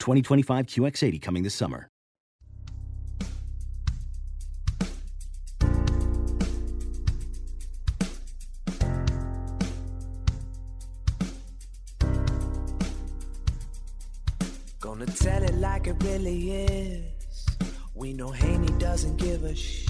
2025 QX80 coming this summer. Gonna tell it like it really is. We know Haney doesn't give a shh.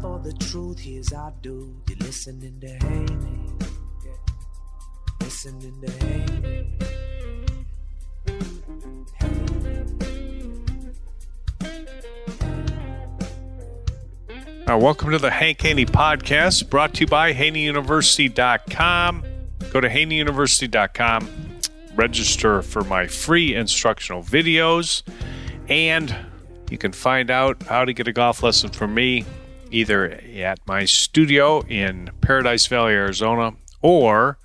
For the truth. Here's our dude. You're listening to Haney. Yeah. Listening to Haney. Uh, welcome to the Hank Haney podcast, brought to you by HaneyUniversity.com. Go to HaneyUniversity.com, register for my free instructional videos, and you can find out how to get a golf lesson from me either at my studio in Paradise Valley, Arizona, or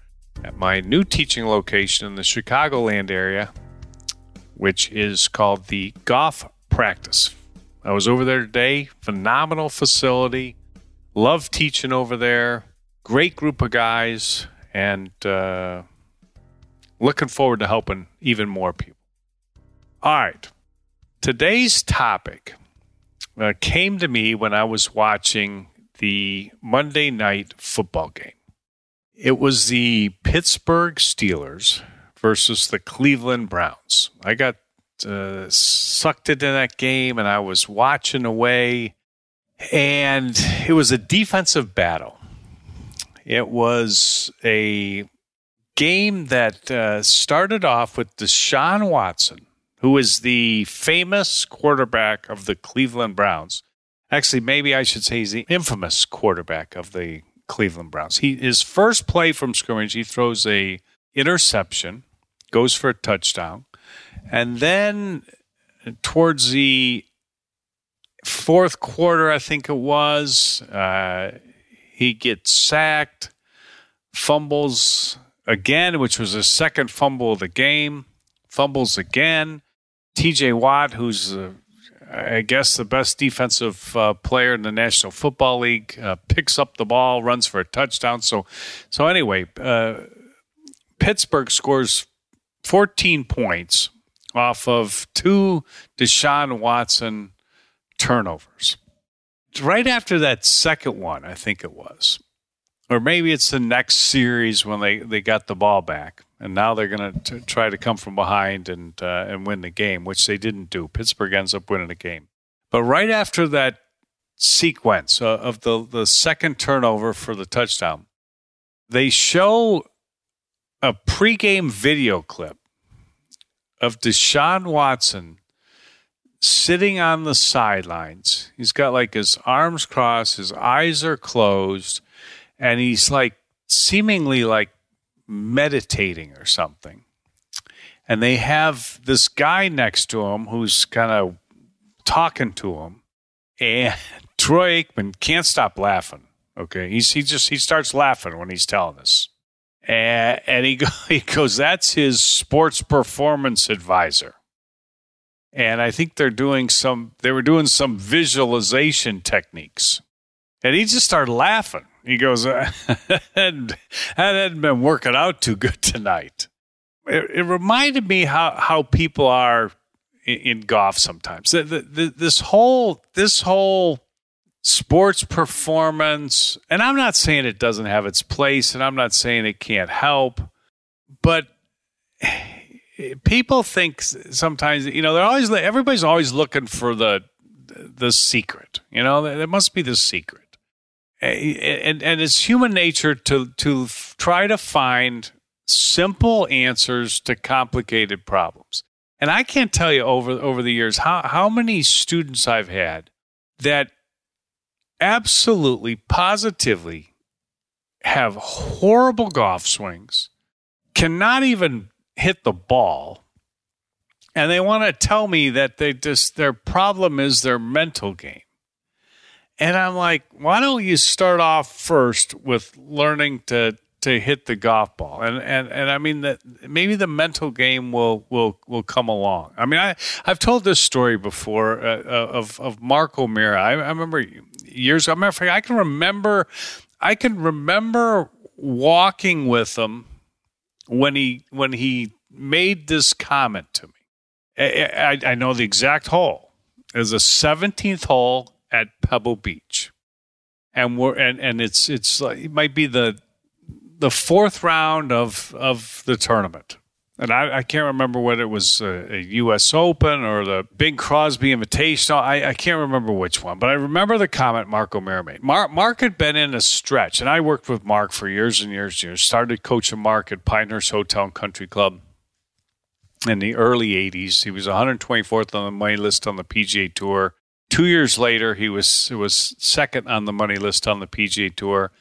at my new teaching location in the Chicagoland area, which is called the Golf Practice. I was over there today. Phenomenal facility. Love teaching over there. Great group of guys. And uh, looking forward to helping even more people. All right. Today's topic uh, came to me when I was watching the Monday night football game. It was the Pittsburgh Steelers versus the Cleveland Browns. I got uh, sucked into that game and I was watching away. And it was a defensive battle. It was a game that uh, started off with Deshaun Watson, who is the famous quarterback of the Cleveland Browns. Actually, maybe I should say he's the infamous quarterback of the Cleveland Browns. He his first play from scrimmage, he throws a interception, goes for a touchdown. And then towards the fourth quarter, I think it was, uh, he gets sacked, fumbles again, which was his second fumble of the game, fumbles again. TJ Watt, who's uh, I guess the best defensive uh, player in the National Football League, uh, picks up the ball, runs for a touchdown. So, so anyway, uh, Pittsburgh scores 14 points off of two Deshaun Watson turnovers. Right after that second one, I think it was, or maybe it's the next series when they, they got the ball back, and now they're going to try to come from behind and uh, and win the game, which they didn't do. Pittsburgh ends up winning the game, but right after that sequence uh, of the the second turnover for the touchdown, they show a pregame video clip of Deshaun Watson sitting on the sidelines. He's got like his arms crossed, his eyes are closed, and he's like seemingly like meditating or something. And they have this guy next to him who's kind of talking to him. And Troy Aikman can't stop laughing. Okay. He's, he just, he starts laughing when he's telling this. And, and he, go, he goes, that's his sports performance advisor. And I think they're doing some, they were doing some visualization techniques. And he just started laughing. He goes, that hadn't been working out too good tonight. It, it reminded me how, how people are in, in golf sometimes. The, the, the, this whole, this whole sports performance, and I'm not saying it doesn't have its place, and I'm not saying it can't help, but people think sometimes, you know, they're always, everybody's always looking for the, the secret. You know, there must be the secret. And, and it's human nature to, to try to find simple answers to complicated problems. And I can't tell you over, over the years how, how many students I've had that absolutely, positively have horrible golf swings, cannot even hit the ball, and they want to tell me that they just their problem is their mental game. And I'm like, why don't you start off first with learning to to hit the golf ball? And and and I mean that maybe the mental game will will will come along. I mean, I I've told this story before uh, uh of of Mark O'Meara. I, I remember years. ago. matter of I can remember I can remember walking with him when he when he made this comment to me. I, I, I know the exact hole. It was a 17th hole at Pebble Beach, and we're and, and it's it's like, it might be the the fourth round of of the tournament. And I, I can't remember whether it was a, a, U.S. Open or the Bing Crosby Invitational. I, I can't remember which one, but I remember the comment Mark O'Meara made. Mark, Mark had been in a stretch, and I worked with Mark for years and years and years. Started coaching Mark at Pinehurst Hotel and Country Club in the early 80s. He was 124th on the money list on the PGA Tour. Two years later, he was was second on the money list on the PGA Tour.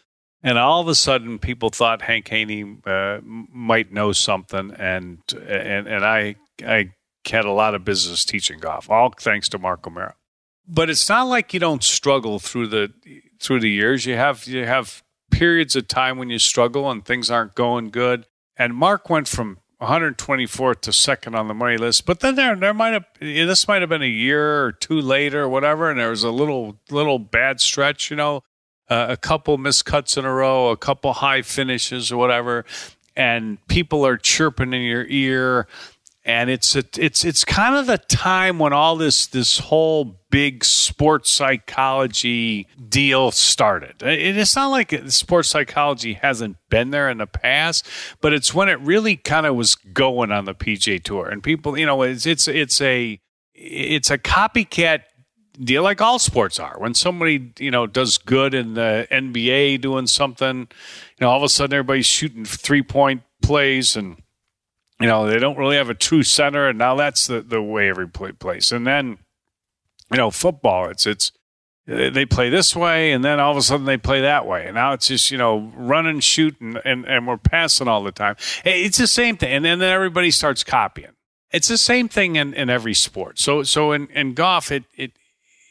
And all of a sudden, people thought Hank Haney uh, might know something, and and and I I had a lot of business teaching golf, all thanks to Mark O'Meara. But it's not like you don't struggle through the through the years. You have you have periods of time when you struggle and things aren't going good. And Mark went from 124th to second on the money list. But then there there might have this might have been a year or two later or whatever, and there was a little little bad stretch, you know, uh, a couple miscuts in a row, a couple high finishes or whatever, and people are chirping in your ear. And it's a, it's it's kind of the time when all this this whole big sports psychology deal started. It's not like sports psychology hasn't been there in the past, but it's when it really kind of was going on the PGA Tour, and people, you know, it's it's it's a it's a copycat deal like all sports are. When somebody, you know, does good in the NBA doing something, you know, all of a sudden everybody's shooting three point plays and you know, they don't really have a true center and now that's the, the way every play plays. And then you know, football. It's it's they play this way, and then all of a sudden they play that way, and now it's just you know run and shoot, and and, and we're passing all the time. It's the same thing, and then, then everybody starts copying. It's the same thing in, in every sport. So so in, in golf, it it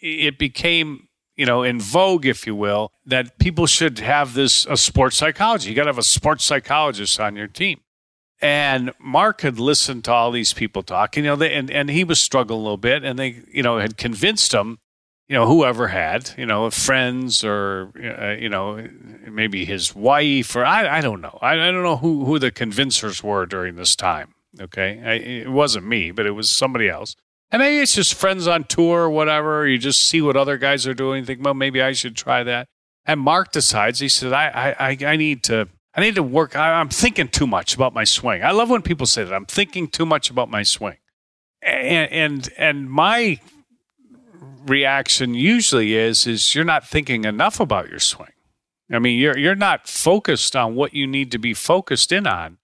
it became you know in vogue, if you will, that people should have this a sports psychology. You got to have a sports psychologist on your team. And Mark had listened to all these people talking, you know, they, and, and he was struggling a little bit, and they, you know, had convinced him, you know, whoever had, you know, friends or, uh, you know, maybe his wife or I, I don't know. I, I don't know who, who the convincers were during this time. Okay. I, it wasn't me, but it was somebody else. And maybe it's just friends on tour or whatever. You just see what other guys are doing, think, well, maybe I should try that. And Mark decides, he said, I, I, I need to I need to work. I, am thinking too much about my swing. I love when people say that I'm thinking too much about my swing, and and, and my reaction usually is is you're not thinking enough about your swing. I mean, you're you're not focused on what you need to be focused in on.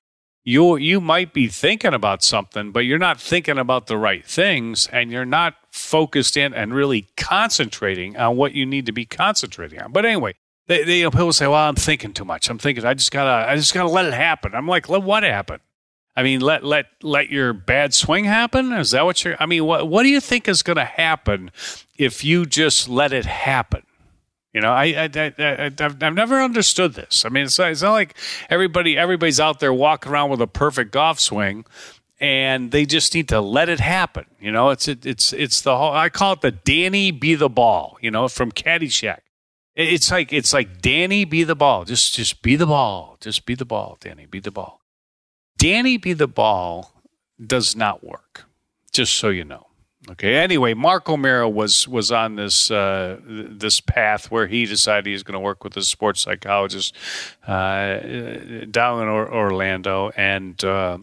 You you might be thinking about something, but you're not thinking about the right things, and you're not focused in and really concentrating on what you need to be concentrating on. But anyway, they, they, people say, "Well, I'm thinking too much. I'm thinking. I just gotta. I just gotta let it happen." I'm like, "Let what happen?" I mean, let let let your bad swing happen. Is that what you're? I mean, what what do you think is going to happen if you just let it happen? You know, I, I, I, have I've never understood this. I mean, it's, it's not like everybody everybody's out there walking around with a perfect golf swing, and they just need to let it happen. You know, it's it, it's it's the whole. I call it the Danny be the ball. You know, from Caddyshack. It's like it's like Danny be the ball. Just just be the ball. Just be the ball, Danny. Be the ball. Danny be the ball does not work. Just so you know. Okay. Anyway, Mark O'Meara was was on this uh, this path where he decided he was going to work with a sports psychologist uh, down in Orlando, and uh,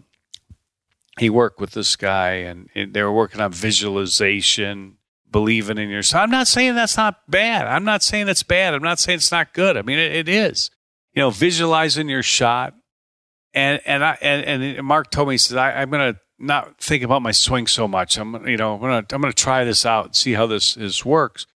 he worked with this guy, and they were working on visualization believing in yourself. I'm not saying that's not bad. I'm not saying it's bad. I'm not saying it's not good. I mean, it, it is. You know, visualizing your shot. And and I and, and Mark told me he says I, I'm gonna not think about my swing so much. I'm you know I'm gonna I'm gonna try this out and see how this this works.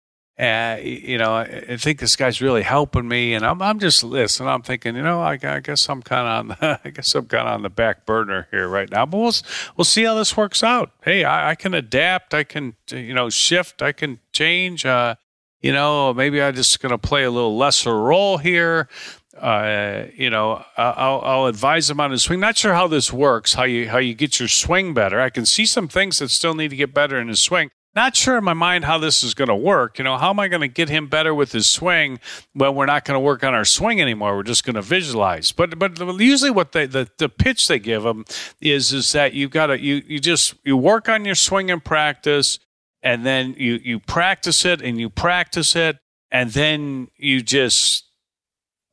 You know, I, I think this guy's really helping me, and I'm I'm just listening. I'm thinking, you know, I, I guess I'm kind of on the, I guess I'm kind of on the back burner here right now. But we'll we'll see how this works out. Hey, I, I can adapt. I can you know shift. I can change. Uh, you know, maybe I'm just going to play a little lesser role here. Uh, you know, I'll, I'll advise him on his swing. Not sure how this works, how you how you get your swing better. I can see some things that still need to get better in his swing not sure in my mind how this is going to work. You know, how am I going to get him better with his swing when we're not going to work on our swing anymore? We're just going to visualize. But but usually what they the, the pitch they give him is is that you got to you you just you work on your swing in practice and then you you practice it and you practice it and then you just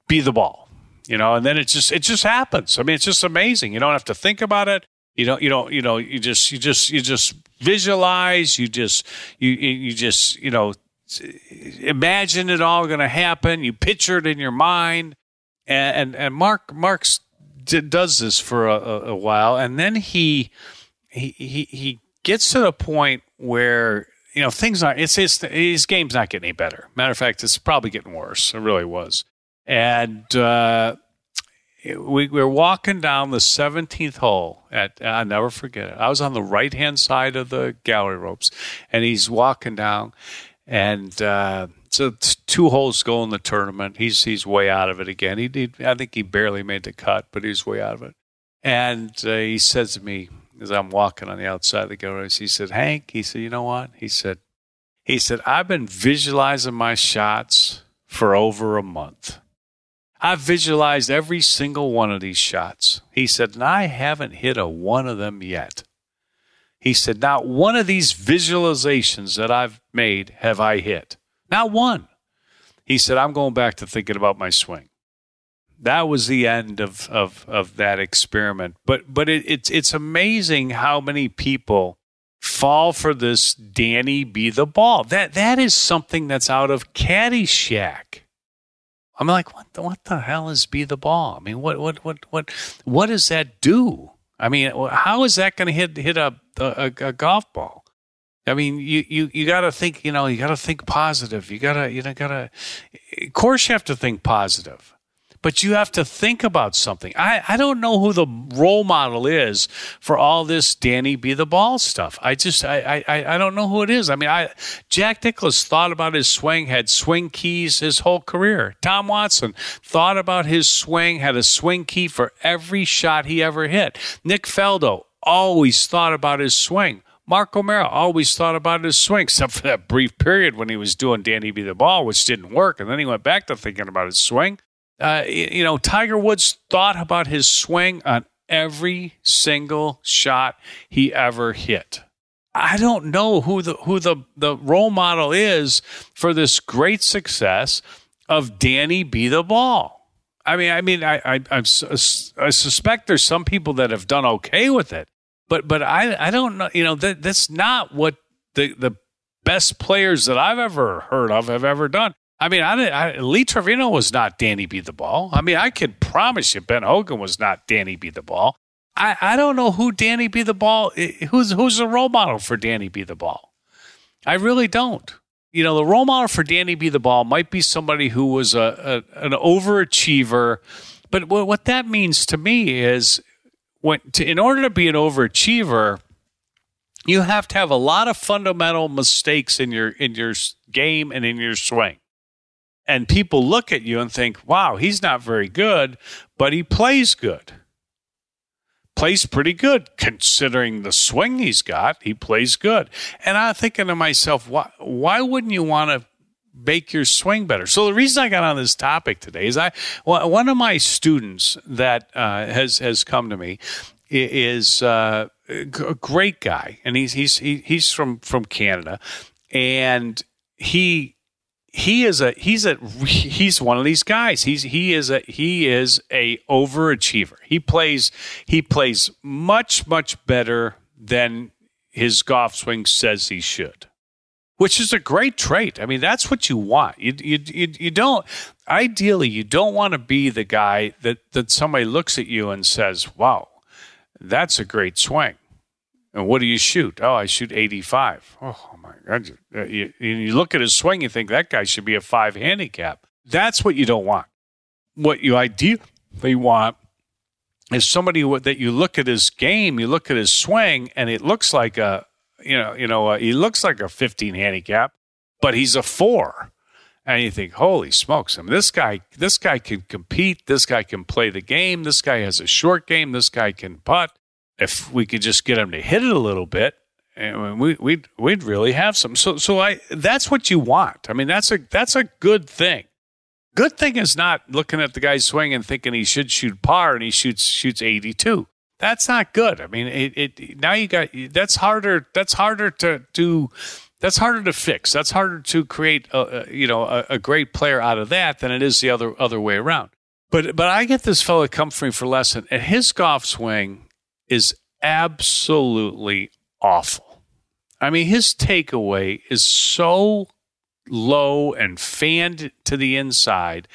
be the ball. You know, and then it just it just happens. I mean, it's just amazing. You don't have to think about it. You don't you don't you know you just you just you just visualize. You just you you just you know imagine it all going to happen. You picture it in your mind, and and, and Mark Marks does this for a, a, while, and then he he he he gets to the point where you know things are it's his his game's not getting any better. Matter of fact, it's probably getting worse. It really was, and. uh we, we were walking down the 17th hole at I'll never forget it. I was on the right hand side of the gallery ropes, and he's walking down, and uh, so two holes go in the tournament. He's he's way out of it again. He, he I think he barely made the cut, but he's way out of it. And uh, he says to me as I'm walking on the outside of the gallery, he said, "Hank," he said, "You know what?" He said, "He said I've been visualizing my shots for over a month." I've visualized every single one of these shots. He said, and I haven't hit a one of them yet. He said, not one of these visualizations that I've made have I hit. Not one. He said, I'm going back to thinking about my swing. That was the end of, of, of that experiment. But but it, it's it's amazing how many people fall for this Danny be the ball. That that is something that's out of Caddyshack. I'm like, what the, what the hell is be the ball? I mean, what what what what what does that do? I mean, how is that going to hit hit a, a, a golf ball? I mean, you you you got to think. You know, you got to think positive. You gotta you know gotta. Of course, you have to think positive but you have to think about something. I, I don't know who the role model is for all this Danny be the ball stuff. I just I, I I don't know who it is. I mean, I Jack Nicklaus thought about his swing, had swing keys his whole career. Tom Watson thought about his swing, had a swing key for every shot he ever hit. Nick Faldo always thought about his swing. Mark O'Meara always thought about his swing, except for that brief period when he was doing Danny be the ball, which didn't work. And then he went back to thinking about his swing. Uh, you know, Tiger Woods thought about his swing on every single shot he ever hit. I don't know who the who the, the role model is for this great success of Danny be the ball. I mean, I mean, I, I, I, I suspect there's some people that have done okay with it, but but I I don't know. You know, that that's not what the the best players that I've ever heard of have ever done. I mean, I, I, Lee Trevino was not Danny be the ball. I mean, I can promise you, Ben Hogan was not Danny be the ball. I, I don't know who Danny be the ball. Eh, who's who's the role model for Danny be the ball? I really don't. You know, the role model for Danny be the ball might be somebody who was a, a an overachiever, but what, what that means to me is when to, in order to be an overachiever, you have to have a lot of fundamental mistakes in your in your game and in your swing and people look at you and think, wow, he's not very good, but he plays good. Plays pretty good considering the swing he's got. He plays good. And I'm thinking to myself, why, why wouldn't you want to make your swing better? So the reason I got on this topic today is I well, one of my students that uh, has has come to me is uh, a great guy, and he's he's he's from from Canada, and he he is a he's a he's one of these guys. He's he is a he is a overachiever. He plays he plays much much better than his golf swing says he should. which is a great trait. I mean, that's what you want. You, you, you, you don't, ideally, you don't want to be the guy that, that somebody looks at you and says, wow, that's a great swing. And what do you shoot? Oh, I shoot 85. Oh, my God. You, you look at his swing, you think that guy should be a five handicap. That's what you don't want. What you ideally want is somebody that you look at his game, you look at his swing, and it looks like a, you know, you know, uh, he looks like a 15 handicap, but he's a four. And you think, holy smokes! I mean, this guy, this guy can compete. This guy can play the game. This guy has a short game. This guy can putt. If we could just get him to hit it a little bit, and we we'd we'd really have some. So so I that's what you want. I mean, that's a that's a good thing. Good thing is not looking at the guy's swing and thinking he should shoot par and he shoots shoots 82 that's not good. I mean, it, it now you got that's harder. That's harder to do. That's harder to fix. That's harder to create, a, a you know, a, a, great player out of that than it is the other other way around. But but I get this fellow come for me for lesson, and his golf swing is absolutely awful. I mean, his takeaway is so low and fanned to the inside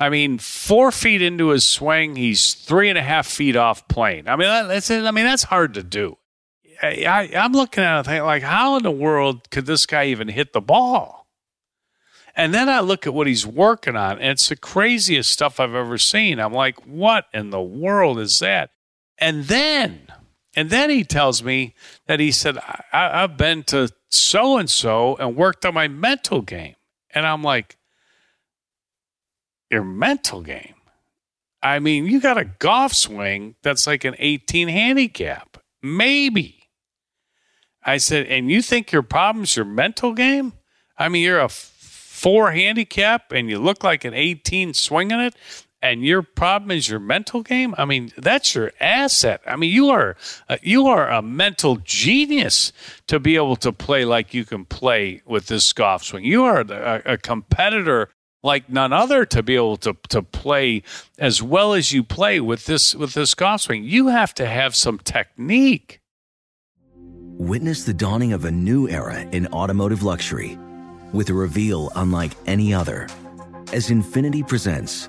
I mean, four feet into his swing, he's three and a half feet off plane. I mean, that's I mean, that's hard to do. I, am looking at it like, how in the world could this guy even hit the ball? And then I look at what he's working on, and it's the craziest stuff I've ever seen. I'm like, what in the world is that? And then, and then he tells me that he said, I, I've been to so and so and worked on my mental game. And I'm like, your mental game. I mean, you got a golf swing that's like an 18 handicap, maybe. I said, and you think your problem's your mental game? I mean, you're a four handicap and you look like an 18 swinging it, and your problem is your mental game. I mean, that's your asset. I mean, you are uh, you are a mental genius to be able to play like you can play with this golf swing. You are a, a competitor like none other to be able to to play as well as you play with this with this golf swing. You have to have some technique. Witness the dawning of a new era in automotive luxury with a reveal unlike any other as Infiniti presents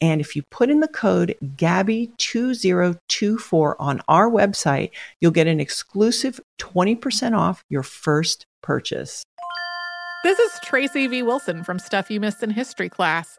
And if you put in the code GABBY2024 on our website, you'll get an exclusive 20% off your first purchase. This is Tracy V. Wilson from Stuff You Missed in History class.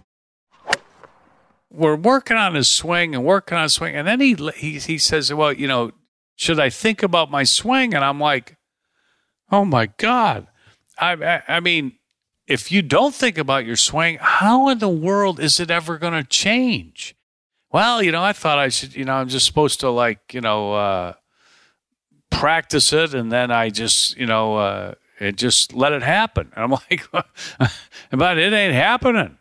we're working on his swing and working on his swing, and then he he he says, "Well, you know, should I think about my swing?" And I'm like, "Oh my god!" I I, I mean, if you don't think about your swing, how in the world is it ever going to change? Well, you know, I thought I should. You know, I'm just supposed to like you know uh, practice it, and then I just you know. Uh, and just let it happen. And I'm like, but it ain't happening.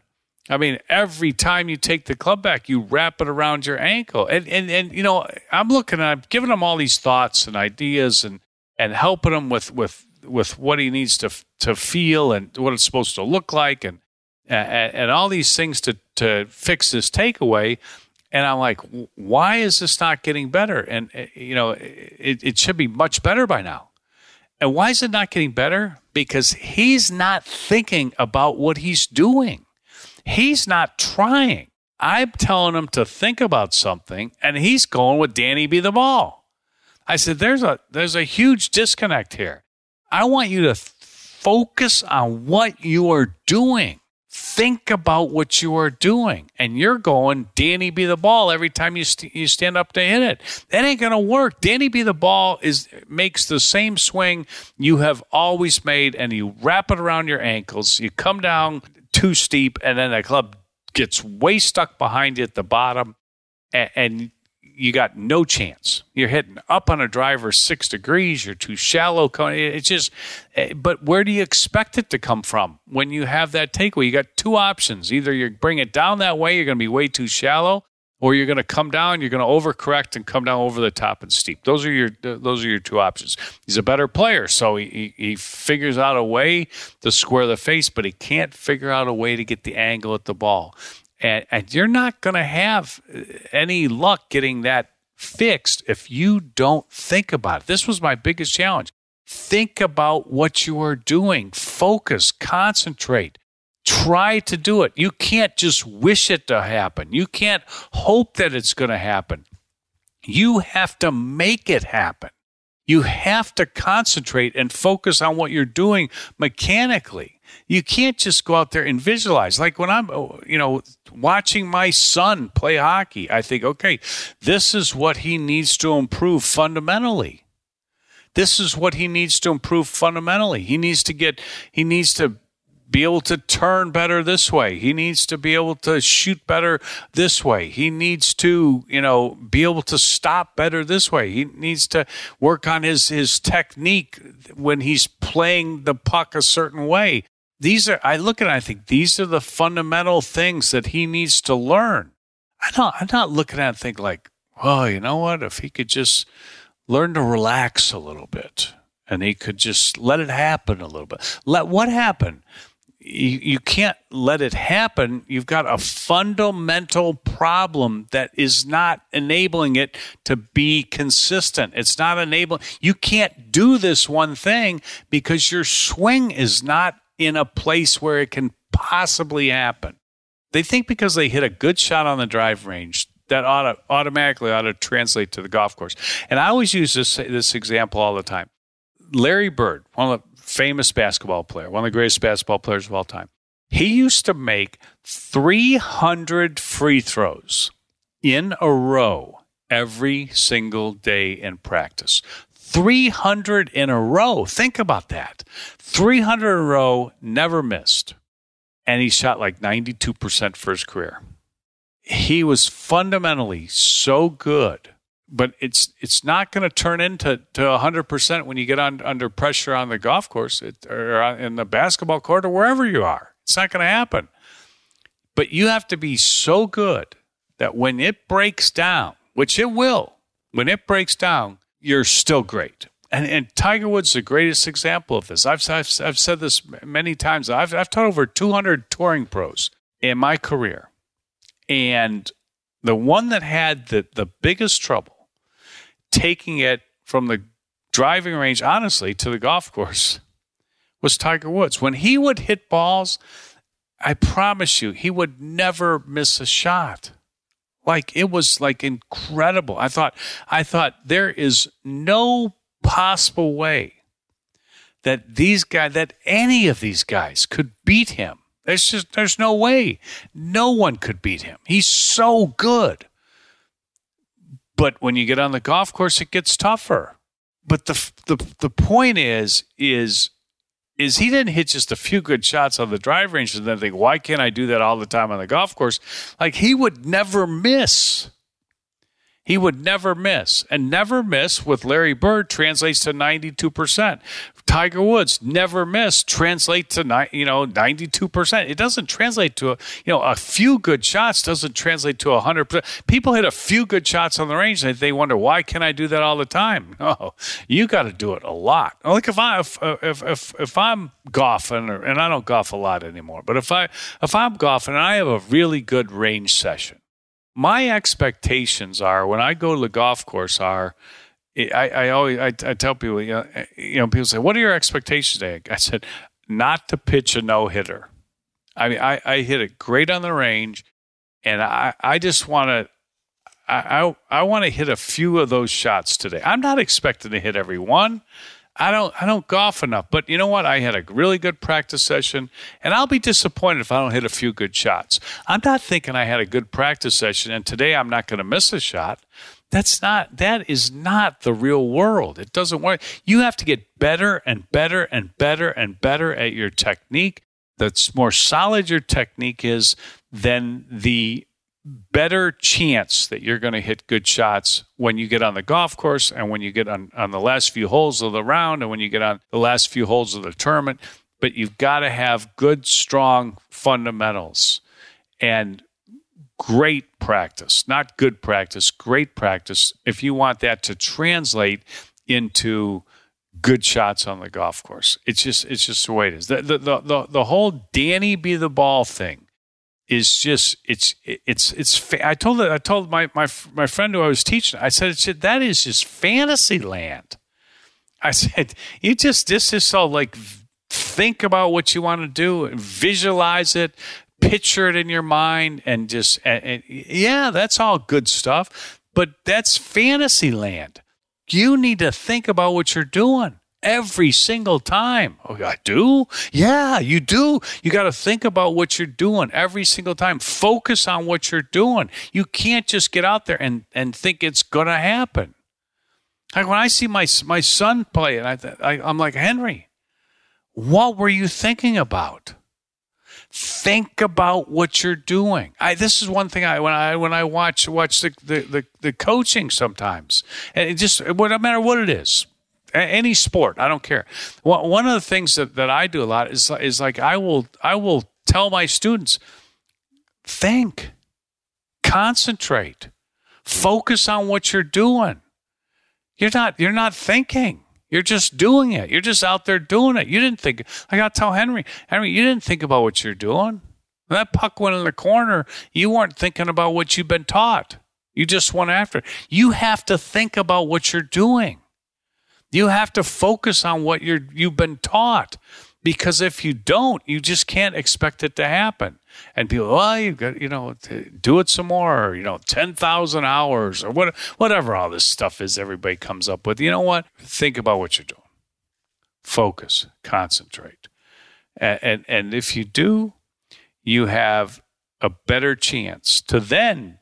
I mean, every time you take the club back, you wrap it around your ankle. And, and, and you know, I'm looking, I'm giving him all these thoughts and ideas and, and helping him with, with, with what he needs to, to feel and what it's supposed to look like and, and, and all these things to, to fix this takeaway. And I'm like, why is this not getting better? And, uh, you know, it, it should be much better by now. And why is it not getting better? Because he's not thinking about what he's doing. He's not trying. I'm telling him to think about something, and he's going with Danny be the ball. I said, "There's a there's a huge disconnect here. I want you to focus on what you are doing. Think about what you are doing, and you're going Danny be the ball every time you st- you stand up to hit it. That ain't gonna work. Danny be the ball is makes the same swing you have always made, and you wrap it around your ankles. You come down too steep, and then the club gets way stuck behind you at the bottom, and, and you got no chance. You're hitting up on a driver six degrees. You're too shallow. It's just, eh, but where do you expect it to come from when you have that takeaway? You got two options. Either you bring it down that way, you're going to be way too shallow, or you're going to come down, you're going to overcorrect and come down over the top and steep. Those are your those are your two options. He's a better player, so he, he figures out a way to square the face, but he can't figure out a way to get the angle at the ball. And, and you're not going to have uh, any luck getting that fixed if you don't think about it. This was my biggest challenge. Think about what you are doing. Focus, concentrate. Try to do it. You can't just wish it to happen. You can't hope that it's going to happen. You have to make it happen. You have to concentrate and focus on what you're doing mechanically. You can't just go out there and visualize. Like when I'm, oh, you know, watching my son play hockey, I think, okay, this is what he needs to improve fundamentally. This is what he needs to improve fundamentally. He needs to get, he needs to be able to turn better this way. He needs to be able to shoot better this way. He needs to, you know, be able to stop better this way. He needs to work on his his technique when he's playing the puck a certain way. These are I look at it, I think these are the fundamental things that he needs to learn. I don't I'm not looking at it and think like, oh, you know what? If he could just learn to relax a little bit and he could just let it happen a little bit. Let what happen? You, you can't let it happen. You've got a fundamental problem that is not enabling it to be consistent. It's not enabling. You can't do this one thing because your swing is not in a place where it can possibly happen. They think because they hit a good shot on the drive range, that ought to, automatically ought to translate to the golf course. And I always use this this example all the time. Larry Bird, one of the famous basketball player, one of the greatest basketball players of all time. He used to make 300 free throws in a row every single day in practice. 300 in a row. Think about that. 300 in a row, never missed. And he shot like 92% for his career. He was fundamentally so good but it's it's not going to turn into to 100% when you get on, under pressure on the golf course it, or in the basketball court or wherever you are. It's not going to happen. But you have to be so good that when it breaks down, which it will, when it breaks down, you're still great. And, and Tiger Woods is the greatest example of this. I've, I've, I've said this many times. I've, I've taught over 200 touring pros in my career. And the one that had the, the biggest trouble taking it from the driving range, honestly, to the golf course was Tiger Woods. When he would hit balls, I promise you, he would never miss a shot. Like it was like incredible. I thought, I thought there is no possible way that these guys, that any of these guys could beat him. There's just, there's no way. No one could beat him. He's so good. But when you get on the golf course, it gets tougher. But the the the point is is is he didn't hit just a few good shots on the drive range and then think, why can't I do that all the time on the golf course? Like he would never miss. He would never miss. And never miss with Larry Bird translates to 92%. Tiger Woods never miss translate to you know 92%. It doesn't translate to a, you know a few good shots doesn't translate to 100%. People hit a few good shots on the range and they wonder why can I do that all the time? No. Oh, you got to do it a lot. Like if I if if if, if I'm golfing or, and I don't golf a lot anymore, but if I if I'm golfing and I have a really good range session, my expectations are when I go to the golf course are I, I always I, I, tell people, you know, you know, people say, "What are your expectations today?" I said, "Not to pitch a no hitter." I mean, I, I hit it great on the range, and I, I just want to. I, I, I want to hit a few of those shots today. I'm not expecting to hit every one. I don't I don't golf enough, but you know what? I had a really good practice session, and I'll be disappointed if I don't hit a few good shots. I'm not thinking I had a good practice session, and today I'm not going to miss a shot. That's not that is not the real world. It doesn't work. You have to get better and better and better and better at your technique. The more solid your technique is, then the better chance that you're going to hit good shots when you get on the golf course and when you get on, on the last few holes of the round and when you get on the last few holes of the tournament. But you've got to have good, strong fundamentals. And great practice, not good practice, great practice, if you want that to translate into good shots on the golf course. It's just it's just the way it is. The the the, the, whole Danny be the ball thing is just it's it's it's I told I told my my my friend who I was teaching I said I said that is just fantasy land. I said you just this is so like think about what you want to do and visualize it picture it in your mind and just and, and, yeah that's all good stuff but that's fantasy land you need to think about what you're doing every single time. Oh i do? Yeah you do. You got to think about what you're doing every single time. Focus on what you're doing. You can't just get out there and and think it's gonna happen. Like when i see my my son play and I, I i'm like henry what were you thinking about? Think about what you're doing. I, this is one thing I when I when I watch watch the the, the, the coaching sometimes, and it just no matter what it is, any sport, I don't care. One of the things that, that I do a lot is is like I will I will tell my students, think, concentrate, focus on what you're doing. You're not you're not thinking. You're just doing it. You're just out there doing it. You didn't think. I got to tell Henry, Henry, you didn't think about what you're doing. When that puck went in the corner. You weren't thinking about what you've been taught. You just went after it. You have to think about what you're doing. You have to focus on what you're you've been taught. Because if you don't, you just can't expect it to happen. And people, well, you got, you know, do it some more, or, you know, 10,000 hours or what, whatever all this stuff is everybody comes up with. You know what? Think about what you're doing. Focus, concentrate. And, and, and if you do, you have a better chance to then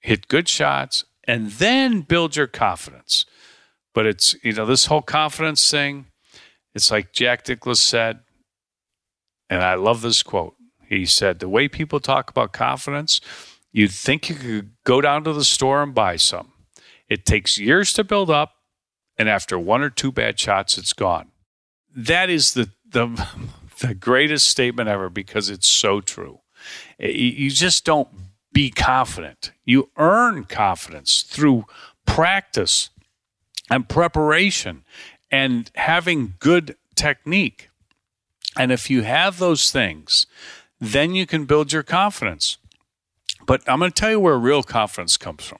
hit good shots and then build your confidence. But it's, you know, this whole confidence thing, it's like Jack Nicklaus said, and I love this quote. He said, The way people talk about confidence, you'd think you could go down to the store and buy some. It takes years to build up, and after one or two bad shots, it's gone. That is the, the, the greatest statement ever because it's so true. Eh, you just don't be confident. You earn confidence through practice and preparation and having good technique. And if you have those things, then you can build your confidence. But I'm going to tell you where real confidence comes from.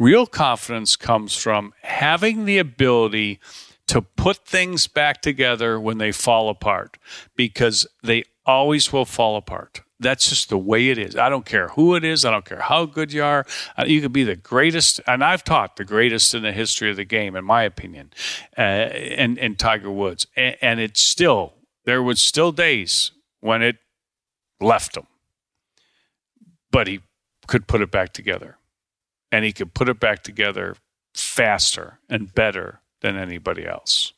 Real confidence comes from having the ability to put things back together when they fall apart because they always will fall apart. That's just the way it is. I don't care who it is. I don't care how good you are. Uh, you could be the greatest, and I've taught the greatest in the history of the game, in my opinion, uh, and, and Tiger Woods. And, and it's still, there was still days when it left him. But he could put it back together. And he could put it back together faster and better than anybody else.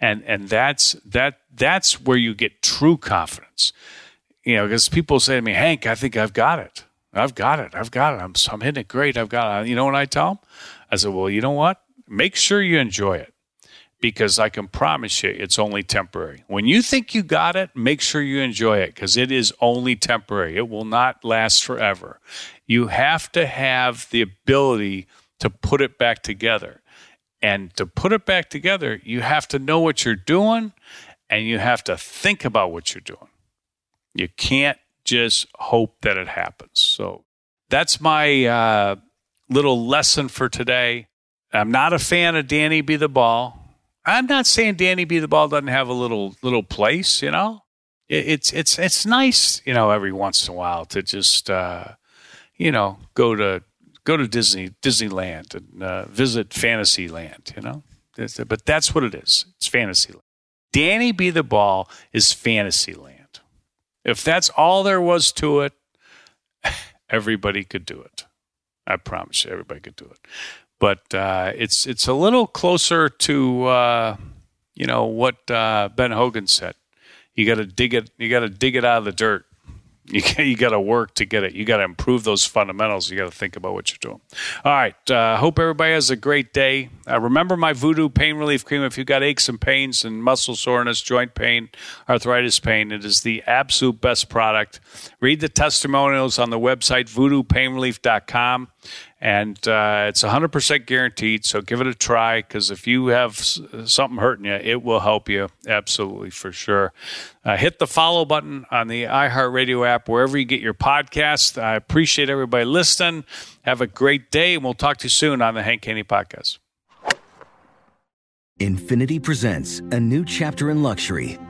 And and that's that that's where you get true confidence you know, because people say to me, Hank, I think I've got it. I've got it. I've got it. I'm, I'm hitting it great. I've got it. You know what I tell them? I said, well, you know what? Make sure you enjoy it because I can promise you it's only temporary. When you think you got it, make sure you enjoy it because it is only temporary. It will not last forever. You have to have the ability to put it back together. And to put it back together, you have to know what you're doing and you have to think about what you're doing. You can't just hope that it happens. So that's my uh, little lesson for today. I'm not a fan of Danny be the ball. I'm not saying Danny be the ball doesn't have a little little place, you know. it's it's it's nice, you know, every once in a while to just uh, you know go to go to Disney Disneyland and uh, visit Fantasyland, you know. But that's what it is. It's Fantasyland. Danny be the ball is Fantasyland. If that's all there was to it, everybody could do it. I promise you, everybody could do it. But uh, it's it's a little closer to uh, you know what uh, Ben Hogan said. You got to dig it. You got to dig it out of the dirt. You you got to work to get it. You got to improve those fundamentals. You got to think about what you're doing. All right. Uh, hope everybody has a great day. Uh, remember my Voodoo Pain Relief Cream. If you've got aches and pains and muscle soreness, joint pain, arthritis pain, it is the absolute best product. Read the testimonials on the website voodoopainrelief.com and uh, it's 100% guaranteed. So give it a try because if you have something hurting you, it will help you absolutely for sure. Uh, hit the follow button on the iHeartRadio app wherever you get your podcast. I appreciate everybody listening. Have a great day, and we'll talk to you soon on the Hank Haney podcast. Infiniti presents a new chapter in luxury,